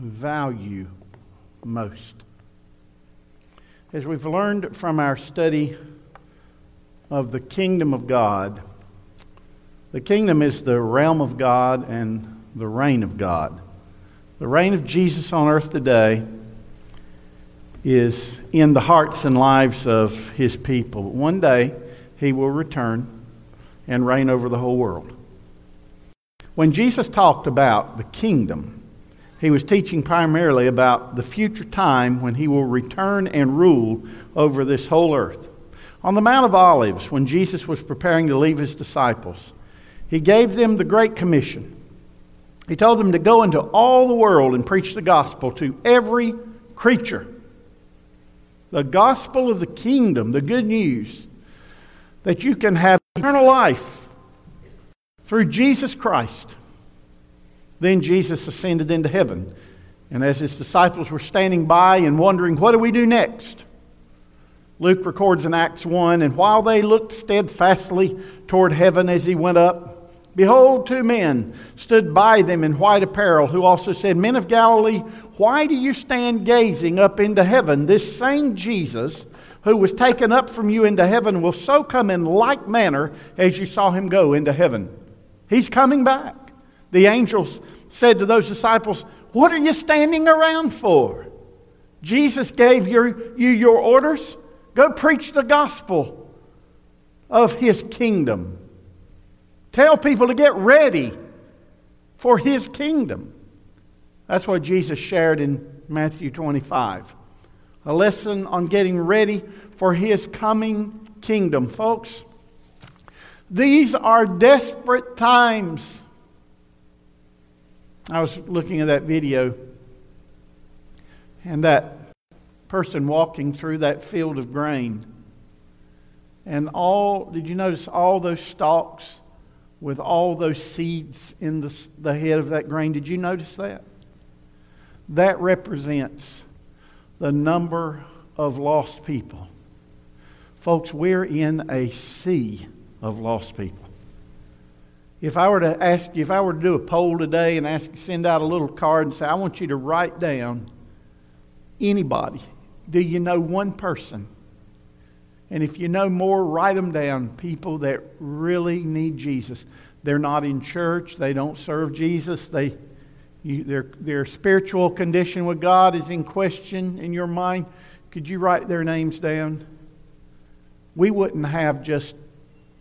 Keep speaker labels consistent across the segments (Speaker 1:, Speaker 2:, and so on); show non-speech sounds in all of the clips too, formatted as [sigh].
Speaker 1: value most. As we've learned from our study of the kingdom of God, the kingdom is the realm of God and the reign of God. The reign of Jesus on earth today is in the hearts and lives of his people. One day, he will return and reign over the whole world. When Jesus talked about the kingdom, he was teaching primarily about the future time when he will return and rule over this whole earth. On the Mount of Olives, when Jesus was preparing to leave his disciples, he gave them the Great Commission. He told them to go into all the world and preach the gospel to every creature. The gospel of the kingdom, the good news that you can have eternal life through Jesus Christ. Then Jesus ascended into heaven. And as his disciples were standing by and wondering, what do we do next? Luke records in Acts 1 And while they looked steadfastly toward heaven as he went up, behold, two men stood by them in white apparel, who also said, Men of Galilee, why do you stand gazing up into heaven? This same Jesus who was taken up from you into heaven will so come in like manner as you saw him go into heaven. He's coming back. The angels said to those disciples, What are you standing around for? Jesus gave your, you your orders. Go preach the gospel of his kingdom. Tell people to get ready for his kingdom. That's what Jesus shared in Matthew 25. A lesson on getting ready for his coming kingdom. Folks, these are desperate times. I was looking at that video, and that person walking through that field of grain. And all, did you notice all those stalks with all those seeds in the, the head of that grain? Did you notice that? That represents the number of lost people. Folks, we're in a sea of lost people. If I were to ask you, if I were to do a poll today and ask, send out a little card and say, I want you to write down anybody. Do you know one person? And if you know more, write them down. People that really need Jesus. They're not in church. They don't serve Jesus. They, you, their, their spiritual condition with God is in question in your mind. Could you write their names down? We wouldn't have just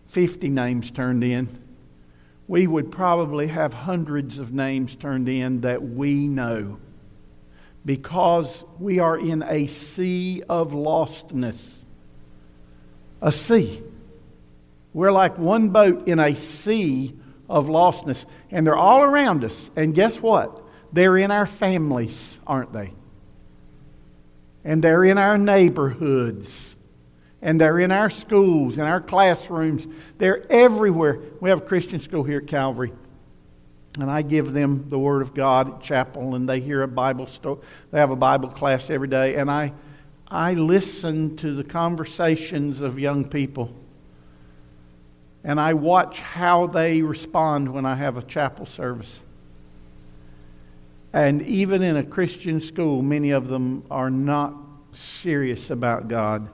Speaker 1: 50 names turned in, we would probably have hundreds of names turned in that we know because we are in a sea of lostness. A sea. We're like one boat in a sea of lostness, and they're all around us. And guess what? They're in our families, aren't they? And they're in our neighborhoods and they're in our schools, in our classrooms. They're everywhere. We have a Christian school here at Calvary. And I give them the Word of God at chapel, and they hear a Bible story. They have a Bible class every day, and I, I listen to the conversations of young people, and I watch how they respond when I have a chapel service. And even in a Christian school, many of them are not serious about God.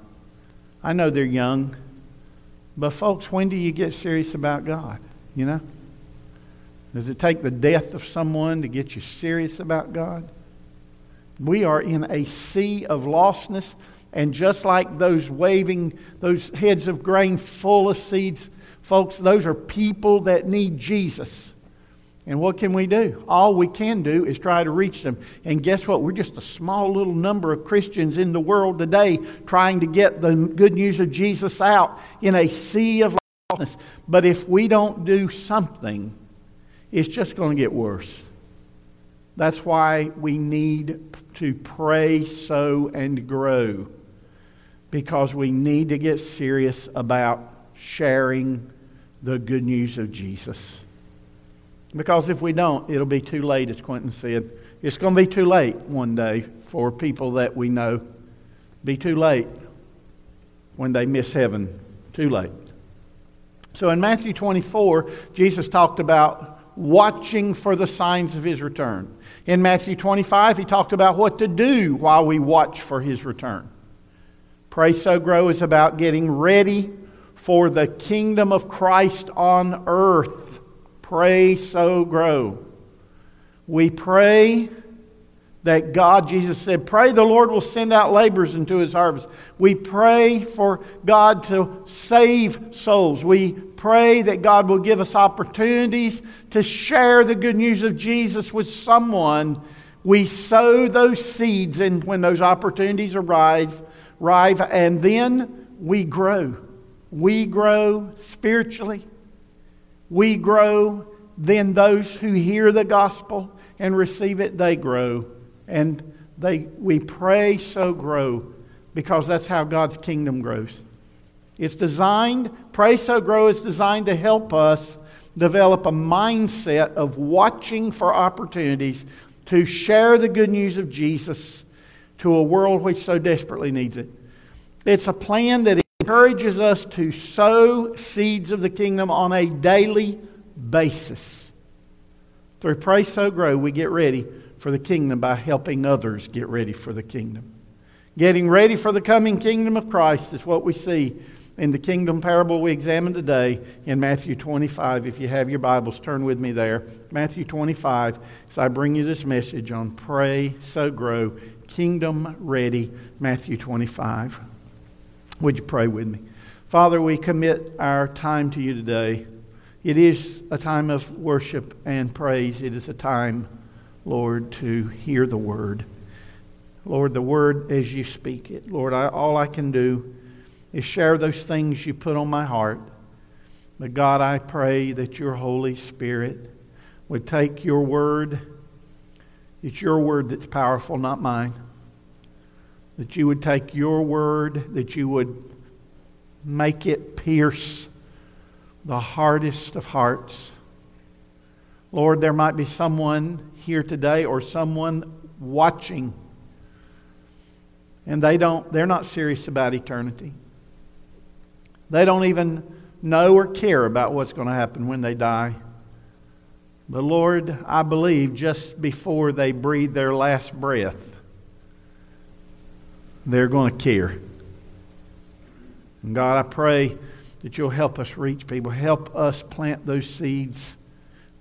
Speaker 1: I know they're young, but folks, when do you get serious about God? You know? Does it take the death of someone to get you serious about God? We are in a sea of lostness, and just like those waving, those heads of grain full of seeds, folks, those are people that need Jesus. And what can we do? All we can do is try to reach them. And guess what? We're just a small little number of Christians in the world today trying to get the good news of Jesus out in a sea of lostness. But if we don't do something, it's just going to get worse. That's why we need to pray, sow, and grow. Because we need to get serious about sharing the good news of Jesus. Because if we don't, it'll be too late, as Quentin said. It's going to be too late one day for people that we know. Be too late when they miss heaven. Too late. So in Matthew 24, Jesus talked about watching for the signs of his return. In Matthew 25, he talked about what to do while we watch for his return. Pray Sow Grow is about getting ready for the kingdom of Christ on earth. Pray Sow Grow. We pray that God, Jesus said, pray the Lord will send out laborers into his harvest. We pray for God to save souls. We pray that God will give us opportunities to share the good news of Jesus with someone. We sow those seeds, and when those opportunities arrive, arrive and then we grow. We grow spiritually. We grow. Then those who hear the gospel and receive it, they grow and they, we pray sow grow because that's how God's kingdom grows. It's designed, Pray Sow Grow is designed to help us develop a mindset of watching for opportunities to share the good news of Jesus to a world which so desperately needs it. It's a plan that encourages us to sow seeds of the kingdom on a daily basis. Through Pray Sow Grow, we get ready for the kingdom by helping others get ready for the kingdom. Getting ready for the coming kingdom of Christ is what we see in the kingdom parable we examined today in Matthew 25. If you have your Bibles, turn with me there. Matthew 25, as I bring you this message on Pray, Sow Grow, Kingdom Ready, Matthew 25. Would you pray with me? Father, we commit our time to you today. It is a time of worship and praise. It is a time Lord, to hear the word. Lord, the word as you speak it. Lord, I, all I can do is share those things you put on my heart. But God, I pray that your Holy Spirit would take your word. It's your word that's powerful, not mine. That you would take your word, that you would make it pierce the hardest of hearts. Lord, there might be someone here today or someone watching and they don't they're not serious about eternity. They don't even know or care about what's going to happen when they die. But Lord, I believe just before they breathe their last breath, they're going to care. And God, I pray that you'll help us reach people, help us plant those seeds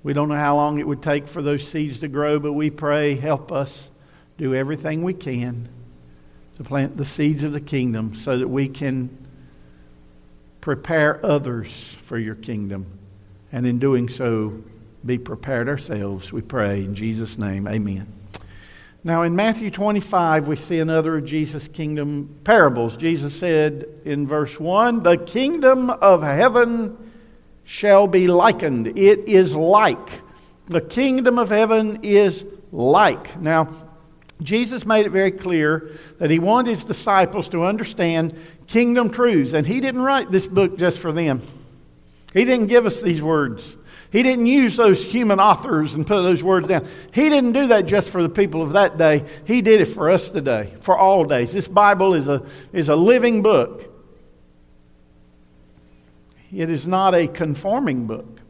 Speaker 1: we don't know how long it would take for those seeds to grow, but we pray, help us do everything we can to plant the seeds of the kingdom so that we can prepare others for your kingdom. And in doing so, be prepared ourselves, we pray. In Jesus' name, amen. Now, in Matthew 25, we see another of Jesus' kingdom parables. Jesus said in verse 1 The kingdom of heaven shall be likened. It is like. The kingdom of heaven is like. Now, Jesus made it very clear that he wanted his disciples to understand kingdom truths, and he didn't write this book just for them. He didn't give us these words. He didn't use those human authors and put those words down. He didn't do that just for the people of that day. He did it for us today, for all days. This Bible is a, is a living book. It is not a conforming book.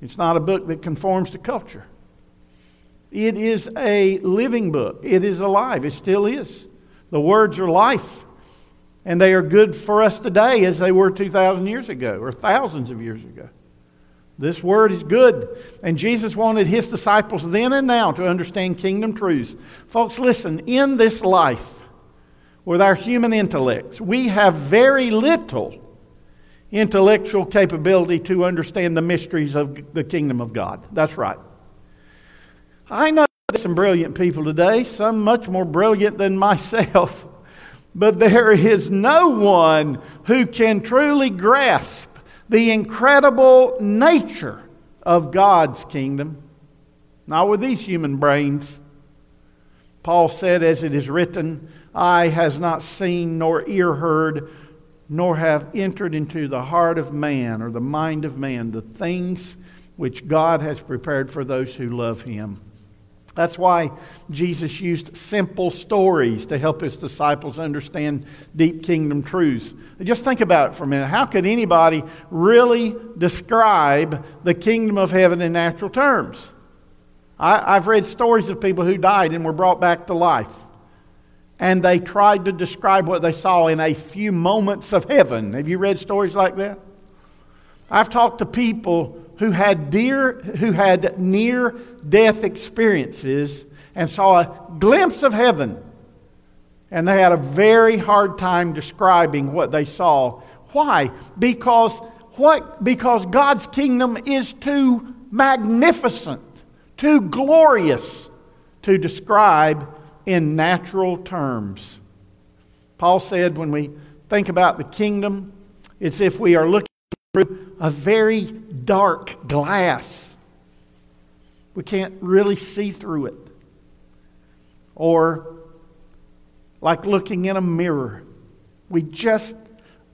Speaker 1: It's not a book that conforms to culture. It is a living book. It is alive. It still is. The words are life. And they are good for us today as they were 2,000 years ago or thousands of years ago. This word is good. And Jesus wanted his disciples then and now to understand kingdom truths. Folks, listen, in this life, with our human intellects, we have very little intellectual capability to understand the mysteries of the kingdom of God. That's right. I know some brilliant people today, some much more brilliant than myself, [laughs] but there is no one who can truly grasp the incredible nature of God's kingdom. Not with these human brains. Paul said, as it is written, eye has not seen nor ear heard nor have entered into the heart of man or the mind of man the things which God has prepared for those who love him. That's why Jesus used simple stories to help his disciples understand deep kingdom truths. Just think about it for a minute. How could anybody really describe the kingdom of heaven in natural terms? I, have read stories of people who died and were brought back to life. And they tried to describe what they saw in a few moments of heaven. Have you read stories like that? I've talked to people who had, dear, who had near death experiences and saw a glimpse of heaven. And they had a very hard time describing what they saw. Why? Because what? Because God's kingdom is too magnificent, too glorious to describe in natural terms. Paul said when we think about the kingdom, it's if we are looking through a very dark glass. We can't really see through it. Or like looking in a mirror. We just,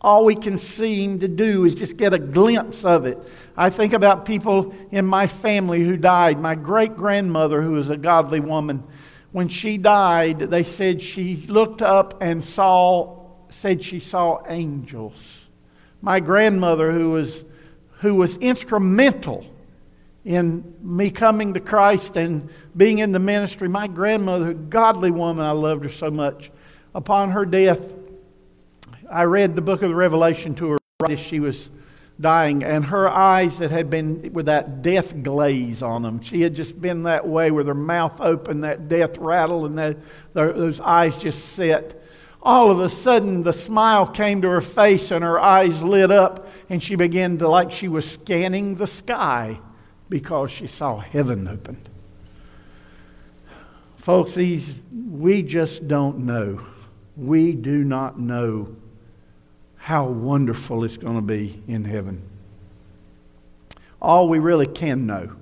Speaker 1: all we can seem to do is just get a glimpse of it. I think about people in my family who died. My great grandmother, who was a godly woman, when she died, they said she looked up and saw, said she saw angels my grandmother, who was, who was instrumental in me coming to Christ and being in the ministry, my grandmother, a godly woman, I loved her so much. Upon her death, I read the book of the Revelation to her right as she was dying, and her eyes that had been with that death glaze on them. She had just been that way with her mouth open, that death rattle, and that, those eyes just set all of a sudden the smile came to her face and her eyes lit up and she began to like she was scanning the sky because she saw heaven opened. Folks these we just don't know. We do not know how wonderful it's going to be in heaven. All we really can know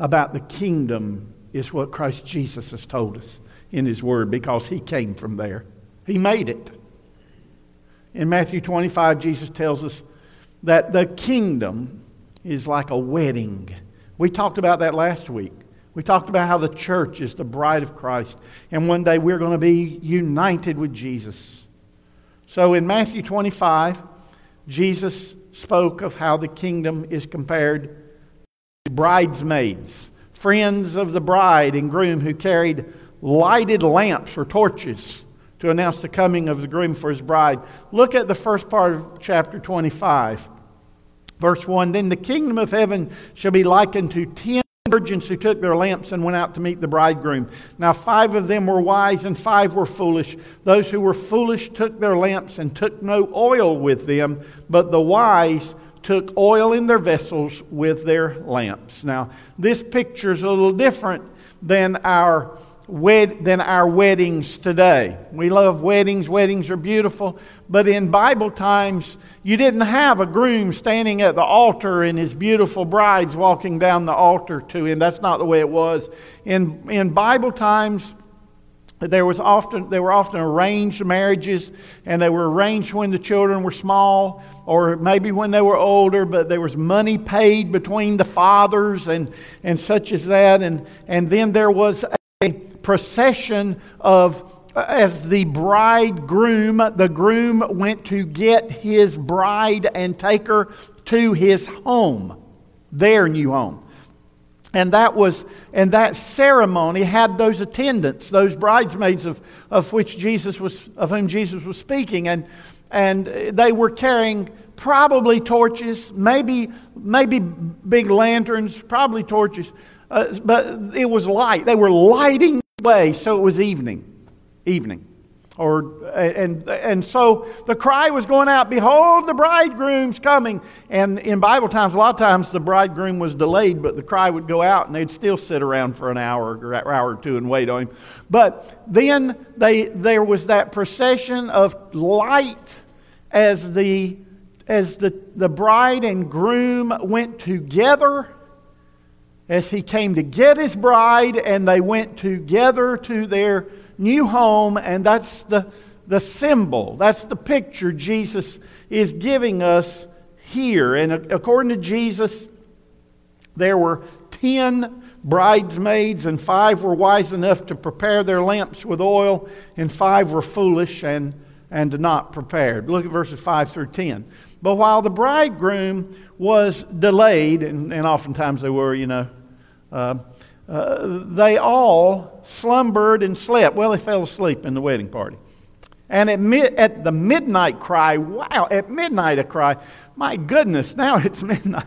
Speaker 1: about the kingdom is what christ jesus has told us in his word because he came from there he made it. In Matthew 25, Jesus tells us that the kingdom is like a wedding. We talked about that last week. We talked about how the church is the bride of Christ, and one day we're going to be united with Jesus. So in Matthew 25, Jesus spoke of how the kingdom is compared to bridesmaids, friends of the bride and groom who carried lighted lamps or torches to announce the coming of the groom for his bride. Look at the first part of chapter 25, verse 1. Then the kingdom of heaven shall be likened to ten virgins who took their lamps and went out to meet the bridegroom. Now, five of them were wise and five were foolish. Those who were foolish took their lamps and took no oil with them, but the wise took oil in their vessels with their lamps. Now, this picture is a little different than our wed- than our weddings today. We love weddings, weddings are beautiful, but in Bible times, you didn't have a groom standing at the altar and his beautiful brides walking down the altar to him. That's not the way it was. In, in Bible times, there was often there were often arranged marriages and they were arranged when the children were small or maybe when they were older but there was money paid between the fathers and and such as that and and then there was procession of as the bridegroom, the groom went to get his bride and take her to his home, their new home. And that was, and that ceremony had those attendants, those bridesmaids of, of which Jesus was, of whom Jesus was speaking, and, and they were carrying probably torches, maybe, maybe big lanterns, probably torches, uh, but it was light. They were lighting way, so it was evening. Evening. Or, and, and so the cry was going out, Behold, the bridegroom's coming. And in Bible times, a lot of times the bridegroom was delayed, but the cry would go out and they'd still sit around for an hour or hour or two and wait on him. But then they, there was that procession of light as the, as the, the bride and groom went together as he came to get his bride, and they went together to their new home, and that's the, the symbol, that's the picture Jesus is giving us here. And according to Jesus, there were 10 bridesmaids, and five were wise enough to prepare their lamps with oil, and five were foolish and, and not prepared. Look at verses 5 through 10. But while the bridegroom was delayed, and, and oftentimes they were, you know, uh, uh, they all slumbered and slept. Well, they fell asleep in the wedding party. And at, at the midnight cry, wow, at midnight a cry, my goodness, now [laughs] it's midnight.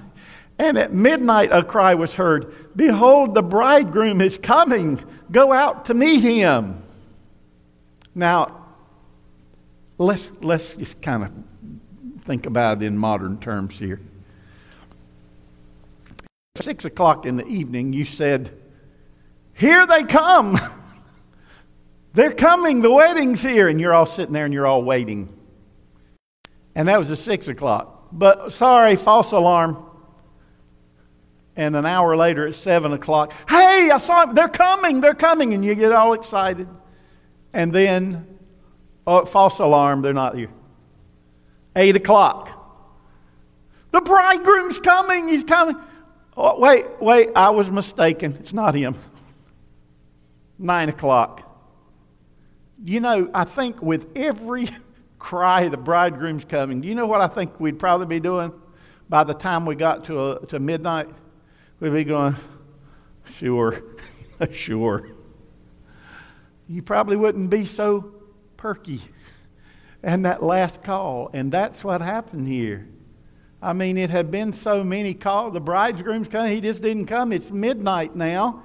Speaker 1: And at midnight a cry was heard Behold, the bridegroom is coming. Go out to meet him. Now, let's, let's just kind of think about it in modern terms here. Six o'clock in the evening, you said, Here they come. [laughs] They're coming, the wedding's here. And you're all sitting there and you're all waiting. And that was at 6 o'clock. But sorry, false alarm. And an hour later at 7 o'clock, hey, I saw them. They're coming, they're coming. And you get all excited. And then, oh, false alarm, they're not here. 8 o'clock. The bridegroom's coming, he's coming. Oh, wait, wait, I was mistaken. It's not him. 9 o'clock. You know, I think with every [laughs] cry the bridegroom's coming, do you know what I think we'd probably be doing by the time we got to, a, to midnight? We'd be going, sure, [laughs] sure. You probably wouldn't be so perky. And that last call, and that's what happened here. I mean, it had been so many calls. The bridegroom's coming, he just didn't come. It's midnight now,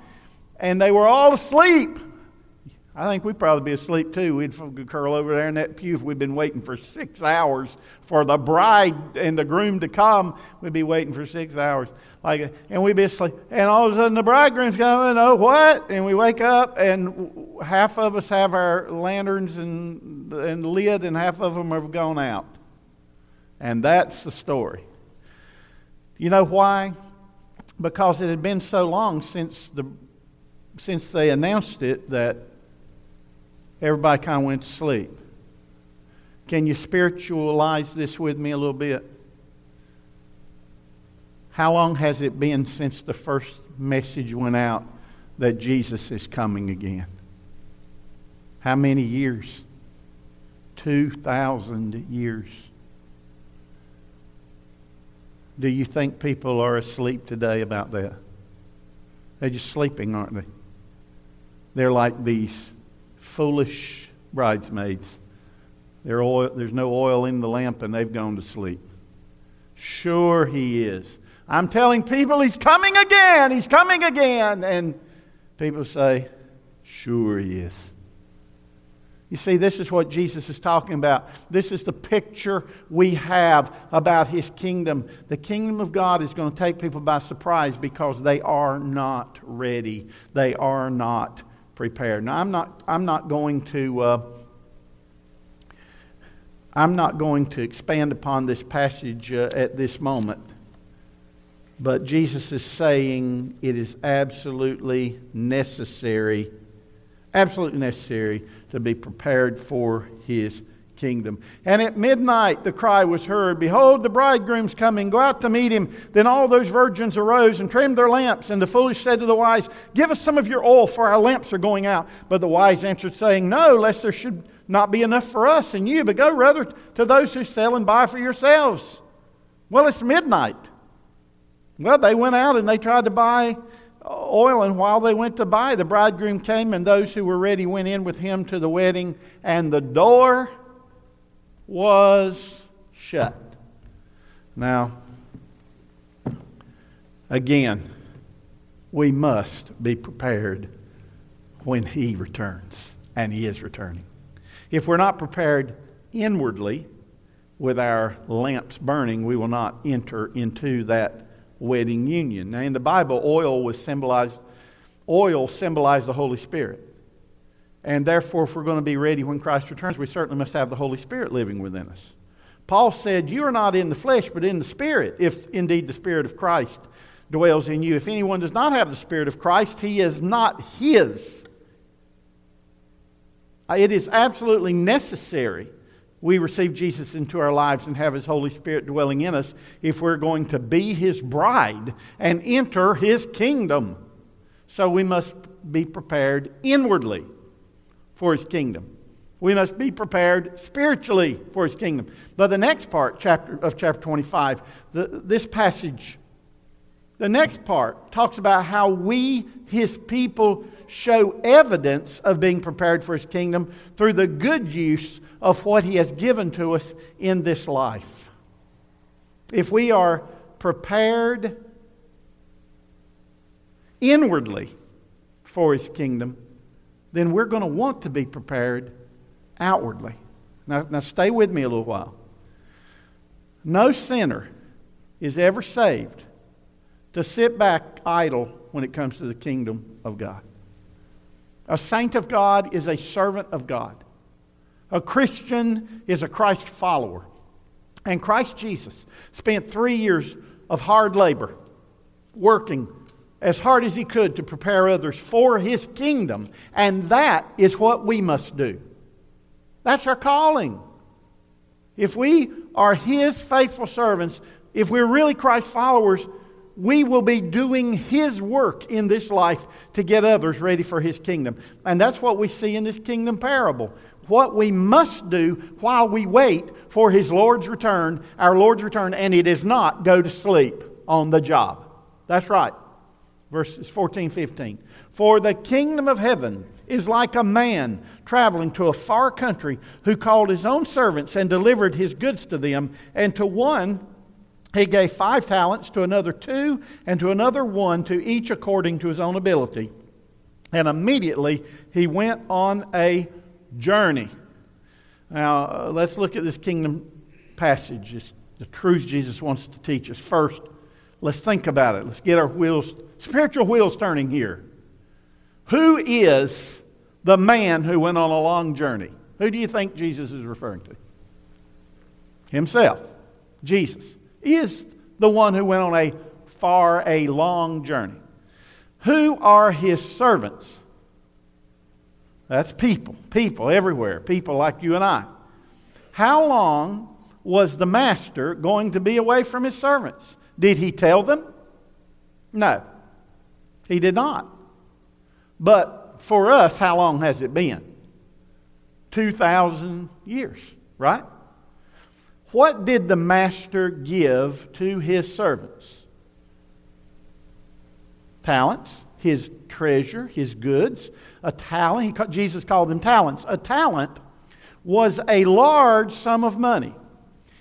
Speaker 1: and they were all asleep. I think we'd probably be asleep too. We'd curl over there in that pew if we'd been waiting for six hours for the bride and the groom to come. We'd be waiting for six hours, like, and we'd be asleep. And all of a sudden, the bridegroom's coming. Oh, what? And we wake up, and half of us have our lanterns and and lit, and half of them have gone out. And that's the story. You know why? Because it had been so long since the since they announced it that everybody kind of went to sleep. Can you spiritualize this with me a little bit? How long has it been since the first message went out that Jesus is coming again? How many years? 2,000 years. Do you think people are asleep today about that? They're just sleeping, aren't they? They're like these foolish bridesmaids. Oil, there's no oil in the lamp and they've gone to sleep. Sure, he is. I'm telling people he's coming again. He's coming again. And people say, sure, he is. You see, this is what Jesus is talking about. This is the picture we have about his kingdom. The kingdom of God is going to take people by surprise because they are not ready. They are not prepared. Now, I'm not, I'm not going to. Uh, I'm not going to expand upon this passage uh, at this moment, but Jesus is saying it is absolutely necessary, absolutely necessary to be prepared for his kingdom. And at midnight the cry was heard Behold, the bridegroom's coming, go out to meet him. Then all those virgins arose and trimmed their lamps. And the foolish said to the wise, Give us some of your oil, for our lamps are going out. But the wise answered, saying, No, lest there should not be enough for us and you, but go rather to those who sell and buy for yourselves. Well, it's midnight. Well, they went out and they tried to buy oil, and while they went to buy, the bridegroom came, and those who were ready went in with him to the wedding, and the door was shut. Now, again, we must be prepared when He returns, and He is returning. If we're not prepared inwardly with our lamps burning, we will not enter into that wedding union. Now, in the Bible, oil was symbolized, oil symbolized the Holy Spirit. And therefore, if we're going to be ready when Christ returns, we certainly must have the Holy Spirit living within us. Paul said, You are not in the flesh, but in the Spirit, if indeed the Spirit of Christ dwells in you. If anyone does not have the Spirit of Christ, he is not his. Uh, it is absolutely necessary we receive Jesus into our lives and have his Holy Spirit dwelling in us if we're going to be his bride and enter his kingdom. So we must be prepared inwardly for his kingdom. We must be prepared spiritually for his kingdom. But the next part chapter, of chapter 25, the, this passage, the next part talks about how we, his people, show evidence of being prepared for his kingdom through the good use of what he has given to us in this life. If we are prepared inwardly for his kingdom, then we're going to want to be prepared outwardly. Now, now stay with me a little while. No sinner is ever saved to sit back idle when it comes to the kingdom of God. A saint of God is a servant of God. A Christian is a Christ follower. And Christ Jesus spent three years of hard labor working as hard as he could to prepare others for his kingdom. And that is what we must do. That's our calling. If we are his faithful servants, if we're really Christ followers, we will be doing His work in this life to get others ready for His kingdom. And that's what we see in this kingdom parable. What we must do while we wait for His Lord's return, our Lord's return, and it is not go to sleep on the job. That's right. Verses 14, 15. For the kingdom of heaven is like a man traveling to a far country who called his own servants and delivered his goods to them, and to one he gave five talents, to another two, and to another one, to each according to his own ability. And immediately he went on a journey. Now, uh, let's look at this kingdom passage, it's the truths Jesus wants to teach us. First, let's think about it. Let's get our wheels, spiritual wheels turning here. Who is the man who went on a long journey? Who do you think Jesus is referring to? Himself, Jesus is the one who went on a far, a long journey. Who are his servants? That's people, people everywhere, people like you and I. How long was the master going to be away from his servants? Did he tell them? No, he did not. But for us, how long has it been? 2,000 years, right? What did the master give to his servants? Talents, his treasure, his goods. A talent, he, Jesus called them talents. A talent was a large sum of money.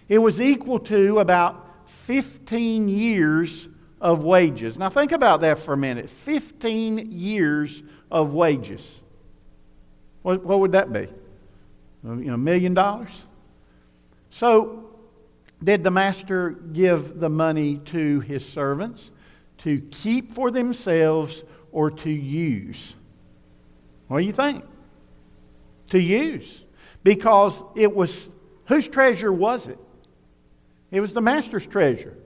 Speaker 1: It was equal to about 15 years of wages. Now, think about that for a minute 15 years of wages. What, what would that be? Uh, you know, a million dollars? So, did the master give the money to his servants to keep for themselves or to use? What do you think? To use. Because it was, whose treasure was it? It was the master's treasure.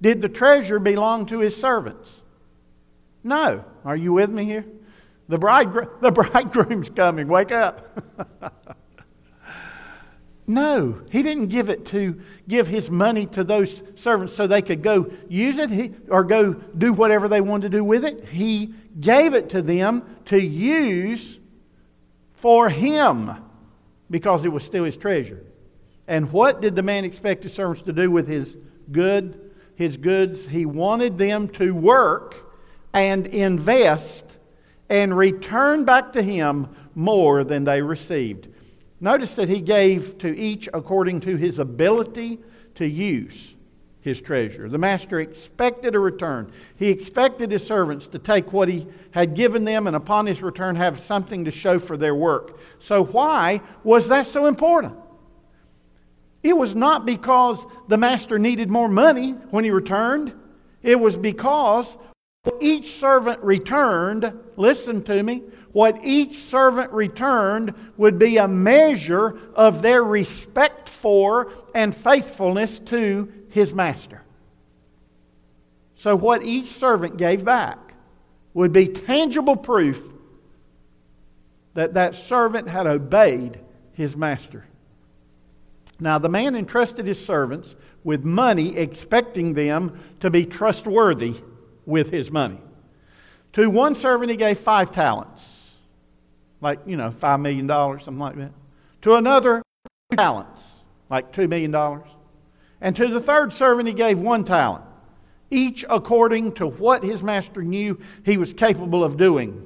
Speaker 1: Did the treasure belong to his servants? No. Are you with me here? The, bride, the [laughs] bridegroom's coming. Wake up. [laughs] No, he didn't give it to give his money to those servants so they could go use it or go do whatever they wanted to do with it. He gave it to them to use for him because it was still his treasure. And what did the man expect his servants to do with his good, his goods? He wanted them to work and invest and return back to him more than they received. Notice that he gave to each according to his ability to use his treasure. The master expected a return. He expected his servants to take what he had given them and upon his return have something to show for their work. So, why was that so important? It was not because the master needed more money when he returned, it was because each servant returned, listen to me, what each servant returned would be a measure of their respect for and faithfulness to his master. So, what each servant gave back would be tangible proof that that servant had obeyed his master. Now, the man entrusted his servants with money, expecting them to be trustworthy with his money. To one servant, he gave five talents, like, you know, $5 million, something like that. To another, two talents, like $2 million. And to the third servant, he gave one talent, each according to what his master knew he was capable of doing.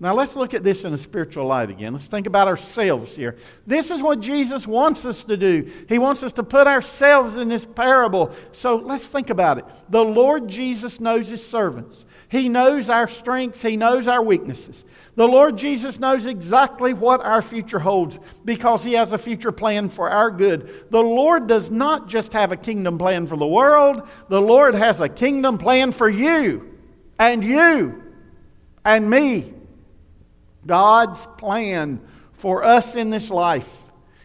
Speaker 1: Now let's look at this in a spiritual light again. Let's think about ourselves here. This is what Jesus wants us to do. He wants us to put ourselves in this parable. So let's think about it. The Lord Jesus knows his servants. He knows our strengths, he knows our weaknesses. The Lord Jesus knows exactly what our future holds because he has a future plan for our good. The Lord does not just have a kingdom plan for the world, the Lord has a kingdom plan for you and you and me. God's plan for us in this life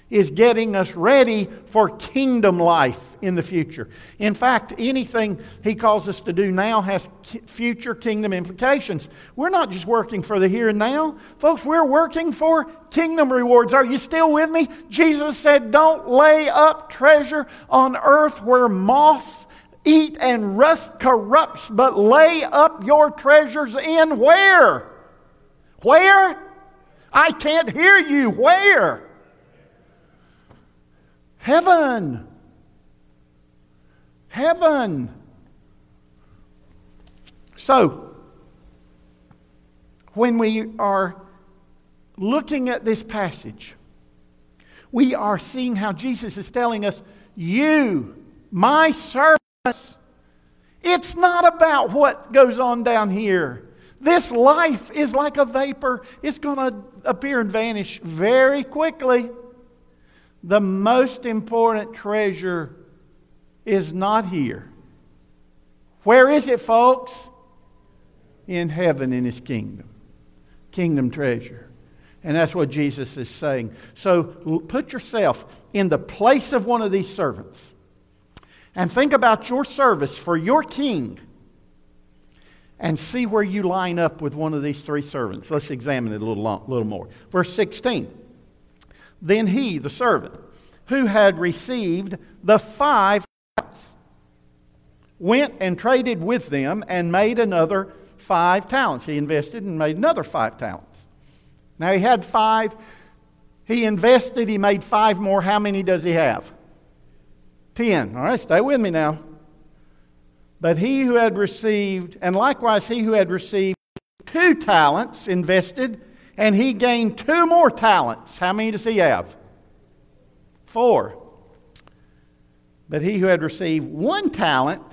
Speaker 1: is getting us ready for kingdom life in the future. In fact, anything He calls us to do now has future kingdom implications. We're not just working for the here and now, folks, we're working for kingdom rewards. Are you still with me? Jesus said, Don't lay up treasure on earth where moths eat and rust corrupts, but lay up your treasures in where? Where? I can't hear you. Where? Heaven. Heaven. So, when we are looking at this passage, we are seeing how Jesus is telling us, You, my servants, it's not about what goes on down here. This life is like a vapor, it's going to appear and vanish very quickly. The most important treasure is not here. Where is it, folks? In heaven, in His kingdom. Kingdom treasure. And that's what Jesus is saying. So put yourself in the place of one of these servants and think about your service for your king and see where you line up with one of these three servants. Let's examine it a little, long, little more. Verse 16. Then he, the servant, who had received the five talents, went and traded with them and made another five talents. He invested and made another five talents. Now he had five. He invested, he made five more. How many does he have? Ten. All right, stay with me now. But he who had received, and likewise he who had received two talents invested, and he gained two more talents. How many does he have? Four. But he who had received one talent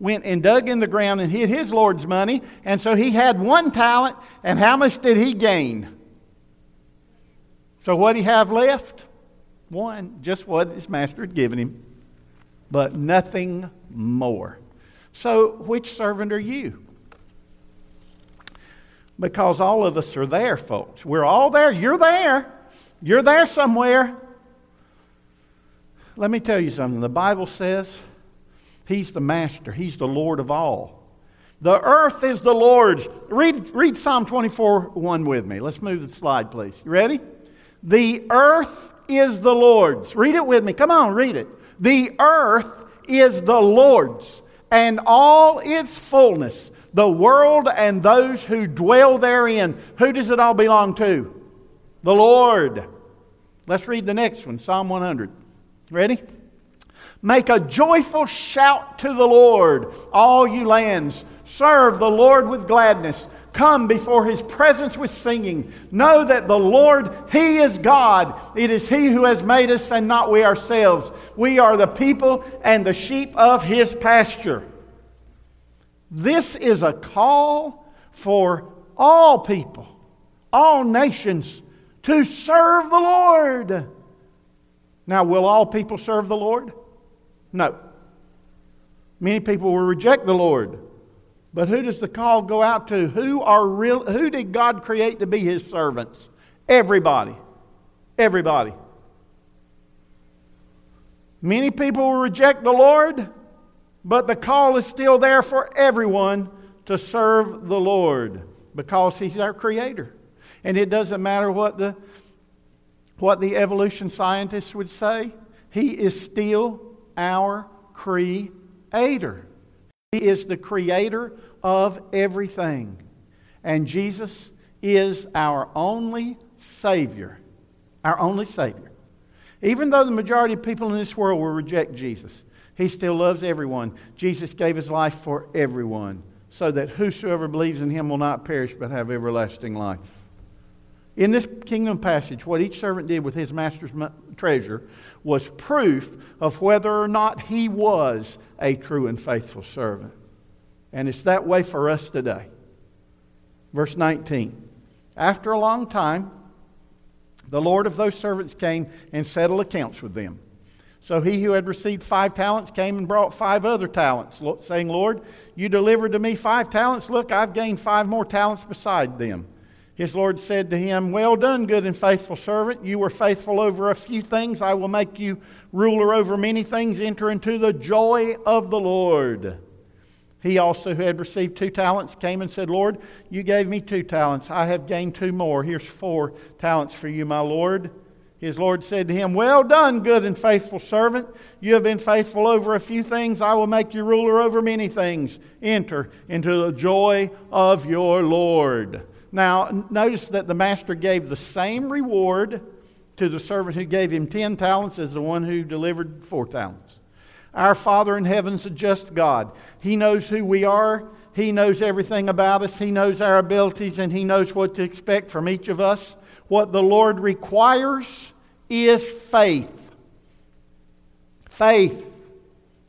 Speaker 1: went and dug in the ground and hid his Lord's money. And so he had one talent, and how much did he gain? So what did he have left? One, just what his master had given him, but nothing more. So, which servant are you? Because all of us are there, folks. We're all there. You're there. You're there somewhere. Let me tell you something. The Bible says He's the master, He's the Lord of all. The earth is the Lord's. Read, read Psalm 24 1 with me. Let's move the slide, please. You ready? The earth is the Lord's. Read it with me. Come on, read it. The earth is the Lord's and all its fullness, the world and those who dwell therein. Who does it all belong to? The Lord. Let's read the next one Psalm 100. Ready? Make a joyful shout to the Lord, all you lands. Serve the Lord with gladness. Come before his presence with singing. Know that the Lord, he is God. It is he who has made us and not we ourselves. We are the people and the sheep of his pasture. This is a call for all people, all nations, to serve the Lord. Now, will all people serve the Lord? No. Many people will reject the Lord. But who does the call go out to? Who are real who did God create to be his servants? Everybody. Everybody. Many people will reject the Lord, but the call is still there for everyone to serve the Lord because he's our creator. And it doesn't matter what the what the evolution scientists would say, he is still our creator. He is the creator of everything. And Jesus is our only Savior. Our only Savior. Even though the majority of people in this world will reject Jesus, He still loves everyone. Jesus gave His life for everyone so that whosoever believes in Him will not perish but have everlasting life. In this kingdom passage, what each servant did with his master's treasure was proof of whether or not he was a true and faithful servant. And it's that way for us today. Verse 19. After a long time, the Lord of those servants came and settled accounts with them. So he who had received five talents came and brought five other talents, saying, Lord, you delivered to me five talents. Look, I've gained five more talents beside them. His Lord said to him, Well done, good and faithful servant. You were faithful over a few things. I will make you ruler over many things. Enter into the joy of the Lord. He also, who had received two talents, came and said, Lord, you gave me two talents. I have gained two more. Here's four talents for you, my Lord. His Lord said to him, Well done, good and faithful servant. You have been faithful over a few things. I will make you ruler over many things. Enter into the joy of your Lord. Now, notice that the master gave the same reward to the servant who gave him 10 talents as the one who delivered four talents. Our Father in heaven is a just God. He knows who we are, He knows everything about us, He knows our abilities, and He knows what to expect from each of us. What the Lord requires is faith. Faith.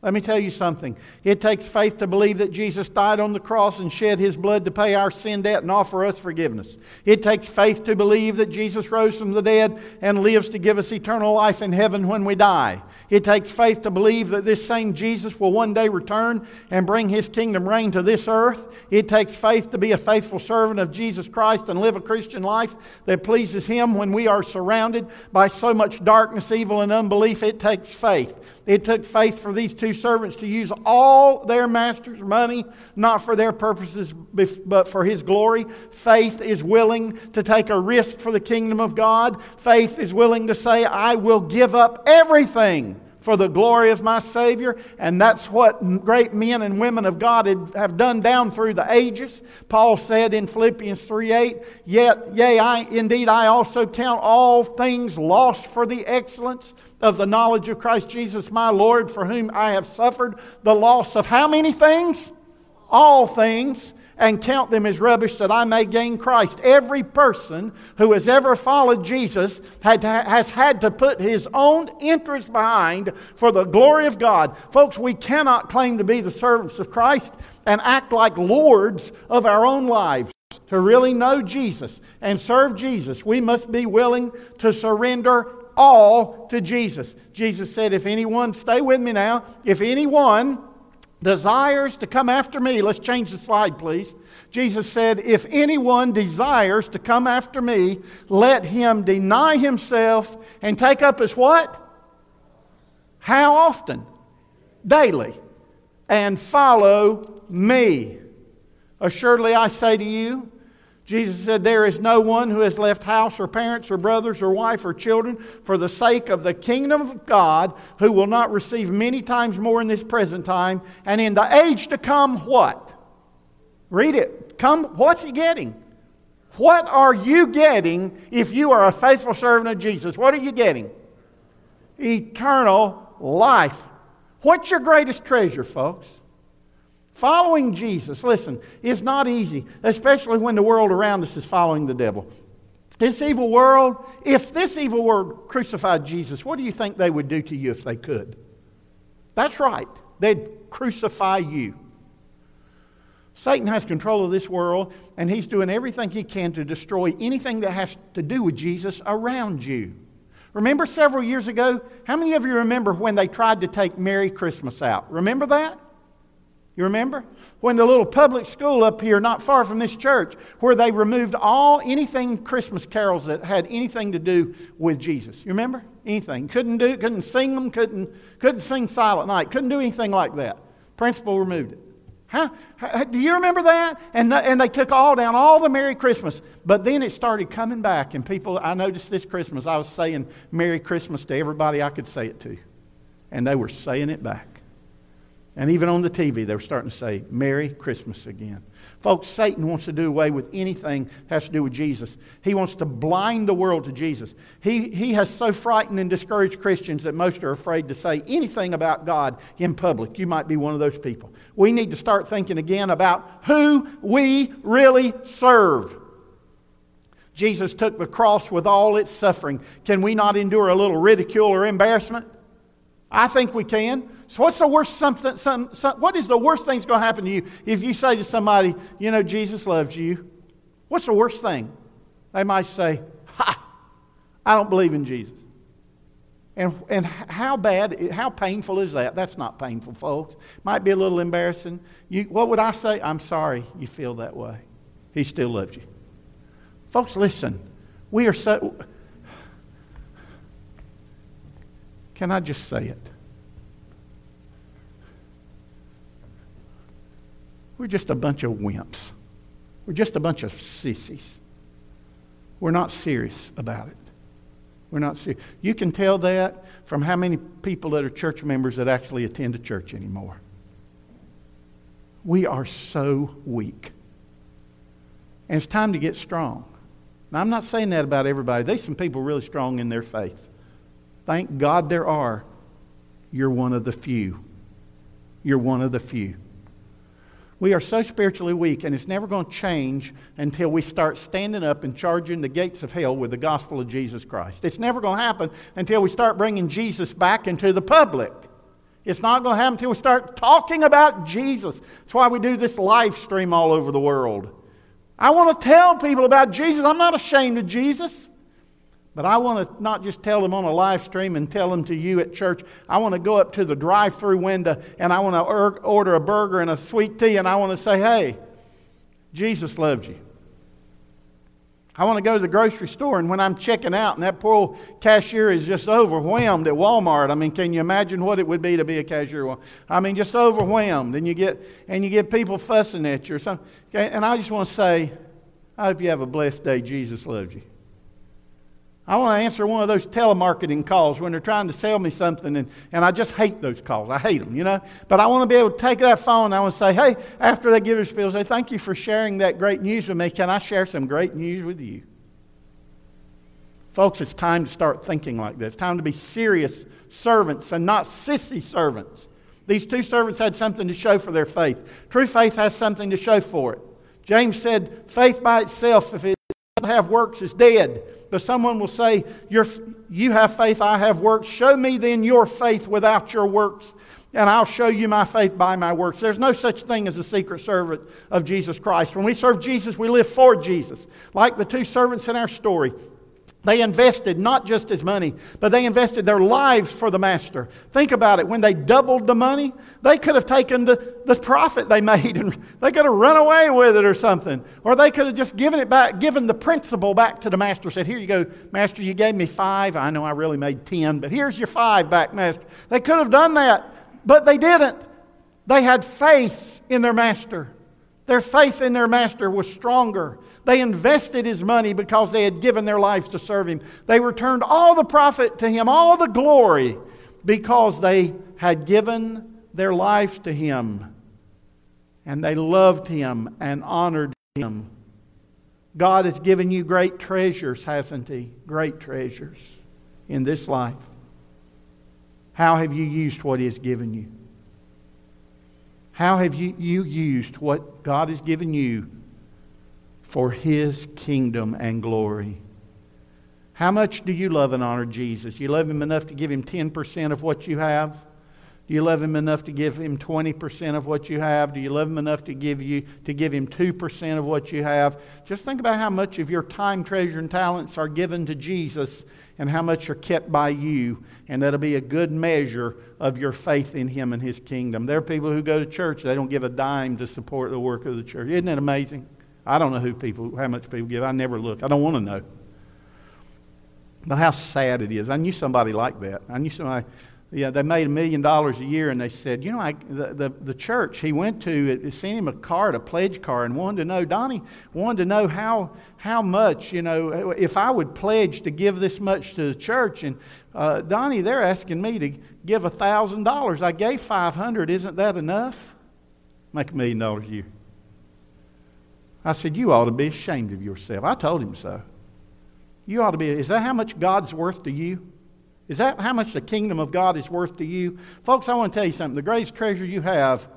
Speaker 1: Let me tell you something. It takes faith to believe that Jesus died on the cross and shed his blood to pay our sin debt and offer us forgiveness. It takes faith to believe that Jesus rose from the dead and lives to give us eternal life in heaven when we die. It takes faith to believe that this same Jesus will one day return and bring his kingdom reign to this earth. It takes faith to be a faithful servant of Jesus Christ and live a Christian life that pleases him when we are surrounded by so much darkness, evil, and unbelief. It takes faith. It took faith for these two servants to use all their master's money, not for their purposes, but for his glory. Faith is willing to take a risk for the kingdom of God. Faith is willing to say, I will give up everything for the glory of my Savior. And that's what great men and women of God have done down through the ages. Paul said in Philippians 3 8, Yet, yea, I, indeed, I also count all things lost for the excellence of the knowledge of Christ Jesus my Lord, for whom I have suffered the loss of how many things? All things and count them as rubbish that I may gain Christ. Every person who has ever followed Jesus had to, has had to put his own interest behind for the glory of God. Folks, we cannot claim to be the servants of Christ and act like lords of our own lives. To really know Jesus and serve Jesus, we must be willing to surrender all to Jesus. Jesus said, If anyone, stay with me now, if anyone desires to come after me, let's change the slide, please. Jesus said, If anyone desires to come after me, let him deny himself and take up his what? How often? Daily. And follow me. Assuredly, I say to you, Jesus said, There is no one who has left house or parents or brothers or wife or children for the sake of the kingdom of God who will not receive many times more in this present time and in the age to come what? Read it. Come, what's he getting? What are you getting if you are a faithful servant of Jesus? What are you getting? Eternal life. What's your greatest treasure, folks? Following Jesus, listen, is not easy, especially when the world around us is following the devil. This evil world, if this evil world crucified Jesus, what do you think they would do to you if they could? That's right, they'd crucify you. Satan has control of this world, and he's doing everything he can to destroy anything that has to do with Jesus around you. Remember several years ago? How many of you remember when they tried to take Merry Christmas out? Remember that? You remember? When the little public school up here, not far from this church, where they removed all anything Christmas carols that had anything to do with Jesus. You remember? Anything. Couldn't do, couldn't sing them, couldn't, couldn't sing Silent Night, couldn't do anything like that. Principal removed it. Huh? Do you remember that? And, and they took all down, all the Merry Christmas. But then it started coming back, and people, I noticed this Christmas, I was saying Merry Christmas to everybody I could say it to. And they were saying it back. And even on the TV, they were starting to say, Merry Christmas again. Folks, Satan wants to do away with anything that has to do with Jesus. He wants to blind the world to Jesus. He, he has so frightened and discouraged Christians that most are afraid to say anything about God in public. You might be one of those people. We need to start thinking again about who we really serve. Jesus took the cross with all its suffering. Can we not endure a little ridicule or embarrassment? I think we can. So, what's the worst something? Some, some, what is the worst thing that's going to happen to you if you say to somebody, you know, Jesus loves you? What's the worst thing? They might say, "Ha! I don't believe in Jesus." And, and how bad, how painful is that? That's not painful, folks. Might be a little embarrassing. You, what would I say? I'm sorry you feel that way. He still loves you. Folks, listen. We are so. Can I just say it? We're just a bunch of wimps. We're just a bunch of sissies. We're not serious about it. We're not serious. You can tell that from how many people that are church members that actually attend a church anymore. We are so weak. And it's time to get strong. Now, I'm not saying that about everybody. There's some people really strong in their faith. Thank God there are. You're one of the few. You're one of the few. We are so spiritually weak, and it's never going to change until we start standing up and charging the gates of hell with the gospel of Jesus Christ. It's never going to happen until we start bringing Jesus back into the public. It's not going to happen until we start talking about Jesus. That's why we do this live stream all over the world. I want to tell people about Jesus. I'm not ashamed of Jesus. But I want to not just tell them on a live stream and tell them to you at church. I want to go up to the drive through window and I want to order a burger and a sweet tea and I want to say, hey, Jesus loves you. I want to go to the grocery store, and when I'm checking out, and that poor old cashier is just overwhelmed at Walmart. I mean, can you imagine what it would be to be a cashier? I mean, just overwhelmed, and you get and you get people fussing at you or something. Okay? And I just want to say, I hope you have a blessed day. Jesus loves you. I want to answer one of those telemarketing calls when they're trying to sell me something, and, and I just hate those calls. I hate them, you know. But I want to be able to take that phone and I want to say, hey, after they give their spiel, say, thank you for sharing that great news with me. Can I share some great news with you? Folks, it's time to start thinking like this. It's time to be serious servants and not sissy servants. These two servants had something to show for their faith. True faith has something to show for it. James said, faith by itself, if it doesn't have works, is dead. But someone will say, You have faith, I have works. Show me then your faith without your works, and I'll show you my faith by my works. There's no such thing as a secret servant of Jesus Christ. When we serve Jesus, we live for Jesus. Like the two servants in our story, they invested not just his money, but they invested their lives for the master. Think about it. When they doubled the money, they could have taken the, the profit they [laughs] made and they could have run away with it or something. Or they could have just given it back, given the principal back to the master. Said, Here you go, master, you gave me five. I know I really made ten, but here's your five back, master. They could have done that, but they didn't. They had faith in their master. Their faith in their master was stronger. They invested his money because they had given their lives to serve him. They returned all the profit to him, all the glory, because they had given their lives to him. And they loved him and honored him. God has given you great treasures, hasn't he? Great treasures in this life. How have you used what he has given you? How have you, you used what God has given you for his kingdom and glory? How much do you love and honor Jesus? You love him enough to give him 10% of what you have? Do you love him enough to give him 20% of what you have? Do you love him enough to give you to give him 2% of what you have? Just think about how much of your time, treasure, and talents are given to Jesus and how much are kept by you, and that'll be a good measure of your faith in him and his kingdom. There are people who go to church, they don't give a dime to support the work of the church. Isn't that amazing? I don't know who people how much people give. I never look. I don't want to know. But how sad it is. I knew somebody like that. I knew somebody yeah, they made a million dollars a year, and they said, you know, I, the, the, the church he went to it sent him a card, a pledge card, and wanted to know, Donnie wanted to know how how much, you know, if I would pledge to give this much to the church. And uh, Donnie, they're asking me to give a thousand dollars. I gave five hundred. Isn't that enough? Make a million dollars a year. I said, you ought to be ashamed of yourself. I told him so. You ought to be. Is that how much God's worth to you? Is that how much the kingdom of God is worth to you? Folks, I want to tell you something. The greatest treasure you have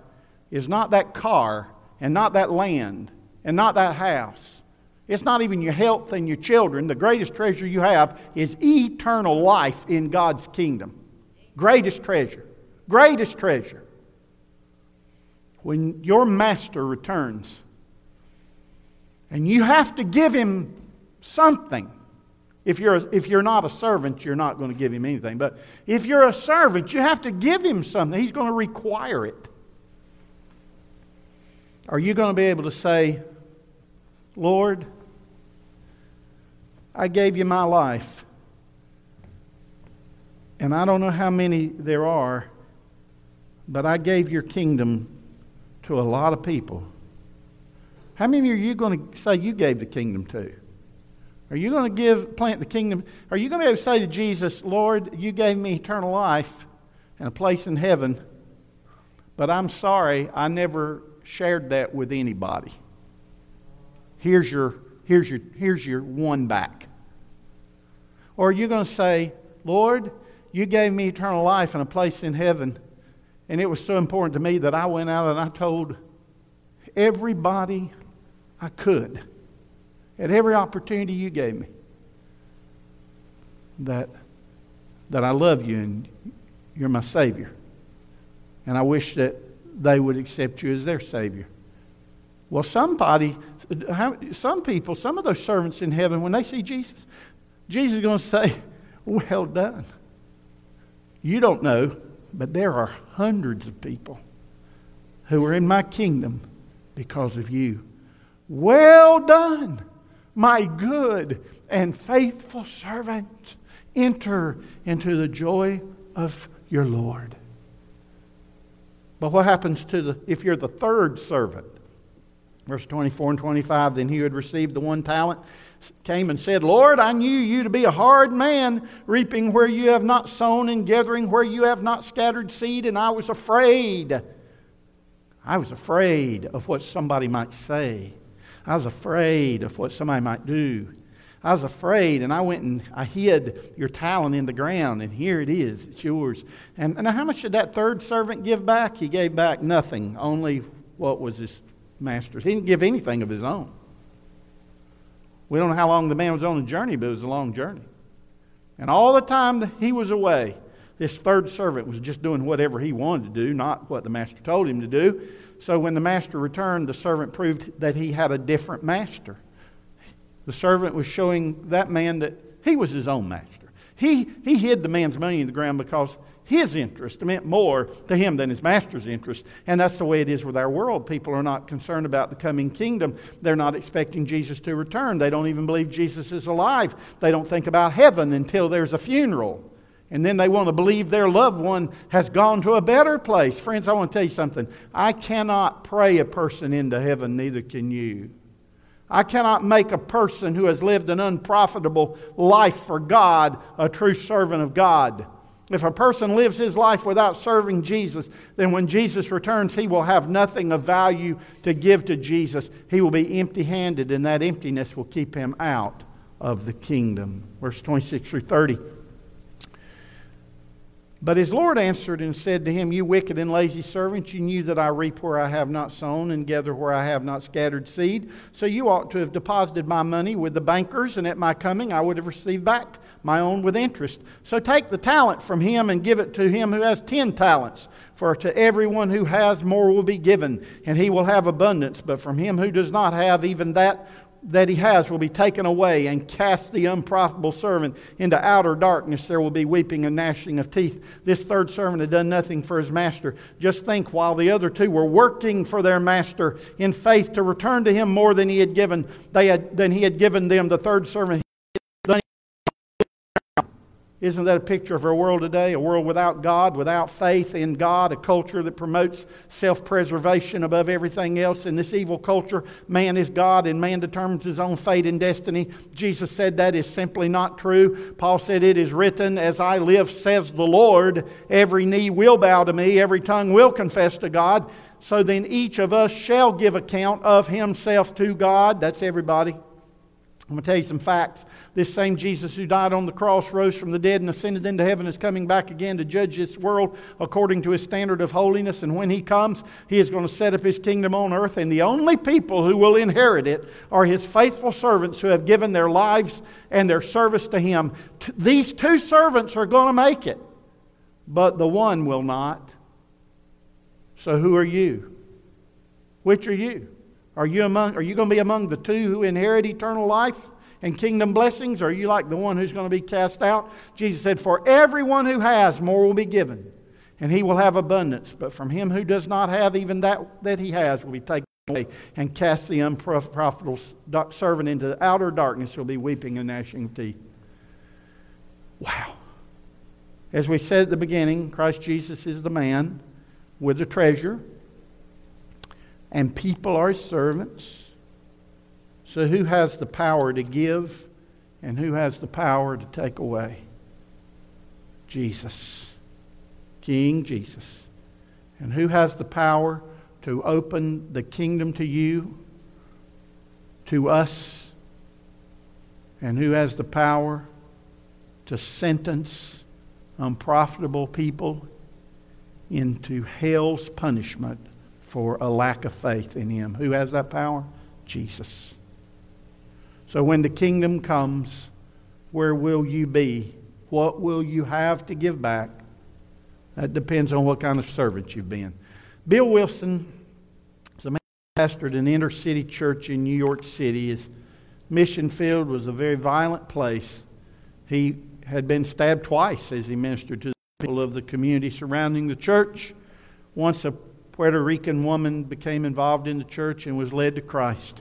Speaker 1: is not that car and not that land and not that house. It's not even your health and your children. The greatest treasure you have is eternal life in God's kingdom. Greatest treasure. Greatest treasure. When your master returns, and you have to give him something. If you're, if you're not a servant, you're not going to give him anything. But if you're a servant, you have to give him something. He's going to require it. Are you going to be able to say, Lord, I gave you my life, and I don't know how many there are, but I gave your kingdom to a lot of people. How many are you going to say you gave the kingdom to? Are you going to give, plant the kingdom? Are you going to, to say to Jesus, Lord, you gave me eternal life and a place in heaven, but I'm sorry I never shared that with anybody. Here's your, here's your, here's your one back. Or are you going to say, Lord, you gave me eternal life and a place in heaven, and it was so important to me that I went out and I told everybody I could at every opportunity you gave me that, that I love you and you're my Savior. And I wish that they would accept you as their Savior. Well, somebody, some people, some of those servants in heaven, when they see Jesus, Jesus is going to say, [laughs] Well done. You don't know, but there are hundreds of people who are in my kingdom because of you. Well done my good and faithful servant, enter into the joy of your Lord. But what happens to the if you're the third servant? Verse 24 and 25, then he who had received the one talent came and said, Lord, I knew you to be a hard man, reaping where you have not sown and gathering where you have not scattered seed, and I was afraid. I was afraid of what somebody might say. I was afraid of what somebody might do. I was afraid, and I went and I hid your talent in the ground, and here it is. It's yours. And, and how much did that third servant give back? He gave back nothing, only what was his master's. He didn't give anything of his own. We don't know how long the man was on the journey, but it was a long journey. And all the time that he was away, this third servant was just doing whatever he wanted to do, not what the master told him to do. So when the master returned, the servant proved that he had a different master. The servant was showing that man that he was his own master. He, he hid the man's money in the ground because his interest meant more to him than his master's interest. And that's the way it is with our world. People are not concerned about the coming kingdom. They're not expecting Jesus to return. They don't even believe Jesus is alive. They don't think about heaven until there's a funeral and then they want to believe their loved one has gone to a better place. Friends, I want to tell you something. I cannot pray a person into heaven, neither can you. I cannot make a person who has lived an unprofitable life for God a true servant of God. If a person lives his life without serving Jesus, then when Jesus returns, he will have nothing of value to give to Jesus. He will be empty handed, and that emptiness will keep him out of the kingdom. Verse 26 through 30. But his Lord answered and said to him, You wicked and lazy servant, you knew that I reap where I have not sown and gather where I have not scattered seed. So you ought to have deposited my money with the bankers, and at my coming I would have received back my own with interest. So take the talent from him and give it to him who has ten talents. For to everyone who has more will be given, and he will have abundance. But from him who does not have, even that that he has will be taken away and cast the unprofitable servant into outer darkness. There will be weeping and gnashing of teeth. This third servant had done nothing for his master. Just think while the other two were working for their master in faith to return to him more than he had given, they had, than he had given them, the third servant Isn't that a picture of our world today? A world without God, without faith in God, a culture that promotes self preservation above everything else. In this evil culture, man is God and man determines his own fate and destiny. Jesus said that is simply not true. Paul said, It is written, As I live, says the Lord, every knee will bow to me, every tongue will confess to God. So then each of us shall give account of himself to God. That's everybody. I'm going to tell you some facts. This same Jesus who died on the cross, rose from the dead, and ascended into heaven is coming back again to judge this world according to his standard of holiness. And when he comes, he is going to set up his kingdom on earth. And the only people who will inherit it are his faithful servants who have given their lives and their service to him. These two servants are going to make it, but the one will not. So who are you? Which are you? Are you, among, are you going to be among the two who inherit eternal life and kingdom blessings? Or are you like the one who's going to be cast out? Jesus said, For everyone who has, more will be given, and he will have abundance. But from him who does not have, even that that he has will be taken away and cast the unprofitable servant into the outer darkness. He'll be weeping and gnashing of teeth. Wow. As we said at the beginning, Christ Jesus is the man with the treasure and people are servants. So, who has the power to give and who has the power to take away? Jesus, King Jesus. And who has the power to open the kingdom to you, to us? And who has the power to sentence unprofitable people into hell's punishment for a lack of faith in Him. Who has that power? Jesus. So when the kingdom comes, where will you be? What will you have to give back? That depends on what kind of servant you've been. Bill Wilson is a man who pastored an inner city church in New York City. His mission field was a very violent place. He had been stabbed twice as he ministered to the people of the community surrounding the church. Once a Puerto Rican woman became involved in the church and was led to Christ.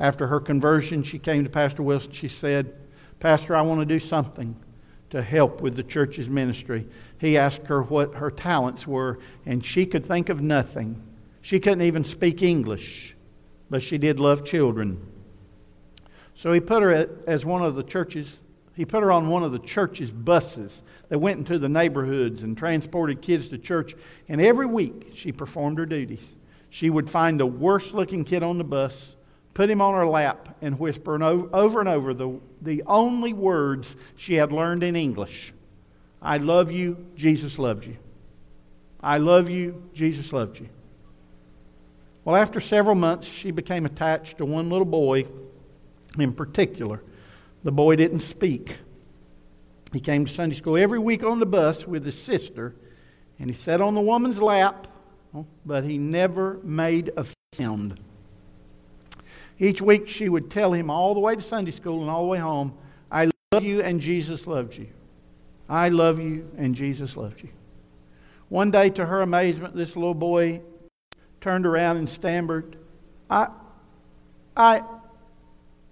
Speaker 1: After her conversion, she came to Pastor Wilson. She said, Pastor, I want to do something to help with the church's ministry. He asked her what her talents were, and she could think of nothing. She couldn't even speak English, but she did love children. So he put her as one of the church's he put her on one of the church's buses that went into the neighborhoods and transported kids to church. And every week she performed her duties. She would find the worst looking kid on the bus, put him on her lap, and whisper over and over the, the only words she had learned in English I love you, Jesus loves you. I love you, Jesus loves you. Well, after several months, she became attached to one little boy in particular the boy didn't speak. He came to Sunday school every week on the bus with his sister, and he sat on the woman's lap, but he never made a sound. Each week she would tell him all the way to Sunday school and all the way home, I love you and Jesus loves you. I love you and Jesus loves you. One day, to her amazement, this little boy turned around and stammered, I, I,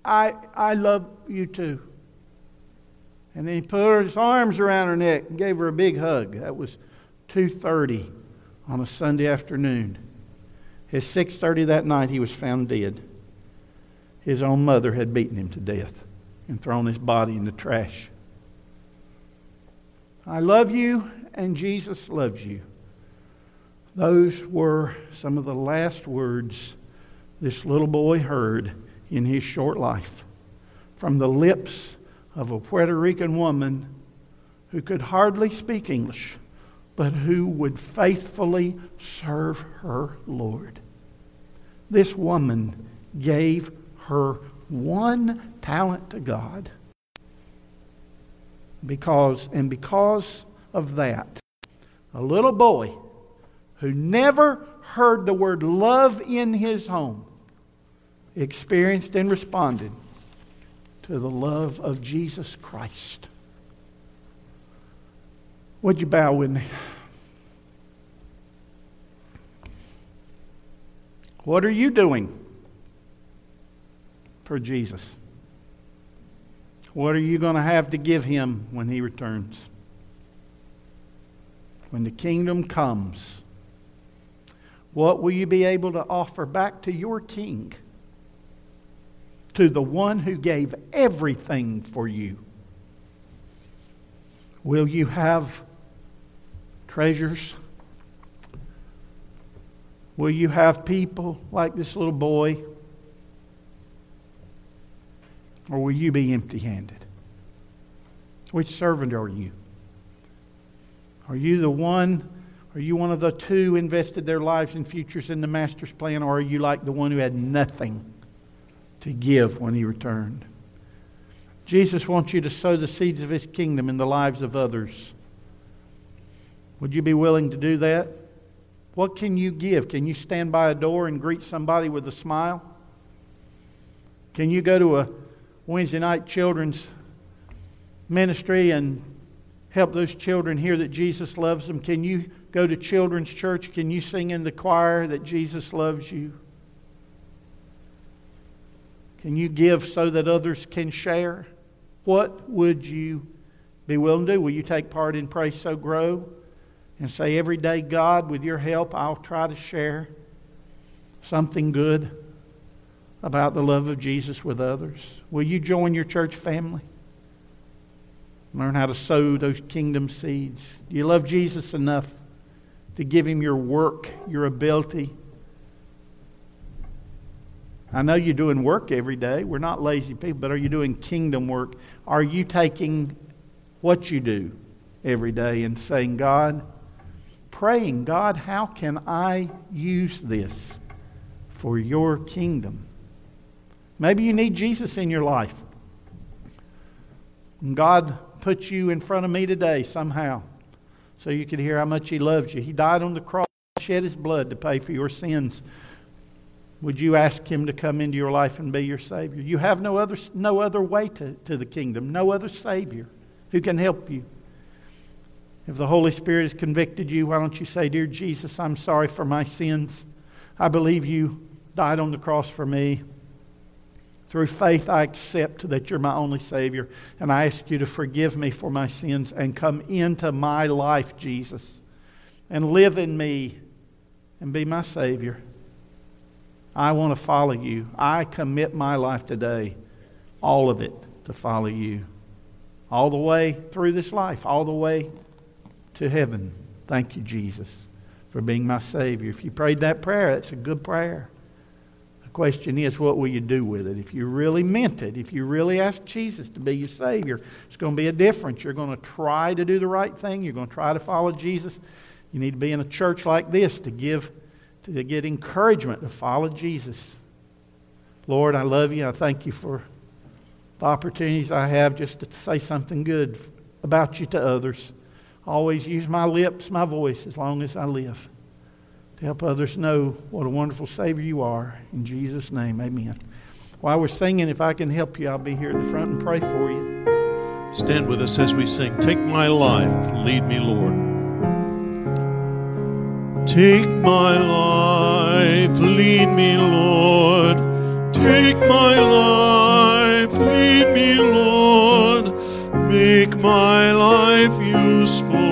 Speaker 1: I, I love you too. And then he put his arms around her neck and gave her a big hug. That was 2.30 on a Sunday afternoon. At 6.30 that night, he was found dead. His own mother had beaten him to death and thrown his body in the trash. I love you, and Jesus loves you. Those were some of the last words this little boy heard in his short life from the lips of a Puerto Rican woman who could hardly speak English, but who would faithfully serve her Lord. This woman gave her one talent to God. Because, and because of that, a little boy who never heard the word love in his home experienced and responded to the love of Jesus Christ. Would you bow with me? What are you doing for Jesus? What are you going to have to give him when he returns? When the kingdom comes, what will you be able to offer back to your king? To the one who gave everything for you? Will you have treasures? Will you have people like this little boy? Or will you be empty handed? Which servant are you? Are you the one, are you one of the two invested their lives and futures in the Master's plan, or are you like the one who had nothing to give when he returned? Jesus wants you to sow the seeds of his kingdom in the lives of others. Would you be willing to do that? What can you give? Can you stand by a door and greet somebody with a smile? Can you go to a Wednesday night children's ministry and help those children hear that Jesus loves them? Can you go to children's church? Can you sing in the choir that Jesus loves you? Can you give so that others can share? What would you be willing to do? Will you take part in Pray Sow Grow and say, Every day, God, with your help, I'll try to share something good about the love of Jesus with others? Will you join your church family? Learn how to sow those kingdom seeds. Do you love Jesus enough to give him your work, your ability? I know you're doing work every day. We're not lazy people, but are you doing kingdom work? Are you taking what you do every day and saying, God, praying, God, how can I use this for your kingdom? Maybe you need Jesus in your life. And God put you in front of me today somehow so you could hear how much He loves you. He died on the cross, shed His blood to pay for your sins. Would you ask Him to come into your life and be your Savior? You have no other, no other way to, to the kingdom, no other Savior who can help you. If the Holy Spirit has convicted you, why don't you say, Dear Jesus, I'm sorry for my sins. I believe you died on the cross for me. Through faith, I accept that you're my only Savior, and I ask you to forgive me for my sins and come into my life, Jesus, and live in me and be my Savior. I want to follow you. I commit my life today, all of it, to follow you. All the way through this life, all the way to heaven. Thank you, Jesus, for being my Savior. If you prayed that prayer, that's a good prayer The question is, what will you do with it? If you really meant it, if you really asked Jesus to be your Savior, it's going to be a difference. You're going to try to do the right thing. You're going to try to follow Jesus. You need to be in a church like this to give, to get encouragement to follow Jesus. Lord, I love you. I thank you for the opportunities I have just to say something good about you to others. Always use my lips, my voice, as long as I live to help others know what a wonderful Savior you are. In Jesus' name, amen. While we're singing, if I can help you, I'll be here at the front and pray for you.
Speaker 2: Stand with us as we sing. Take my life, lead me, Lord. Take my life, lead me, Lord. Take my life, lead me, Lord. Make my life useful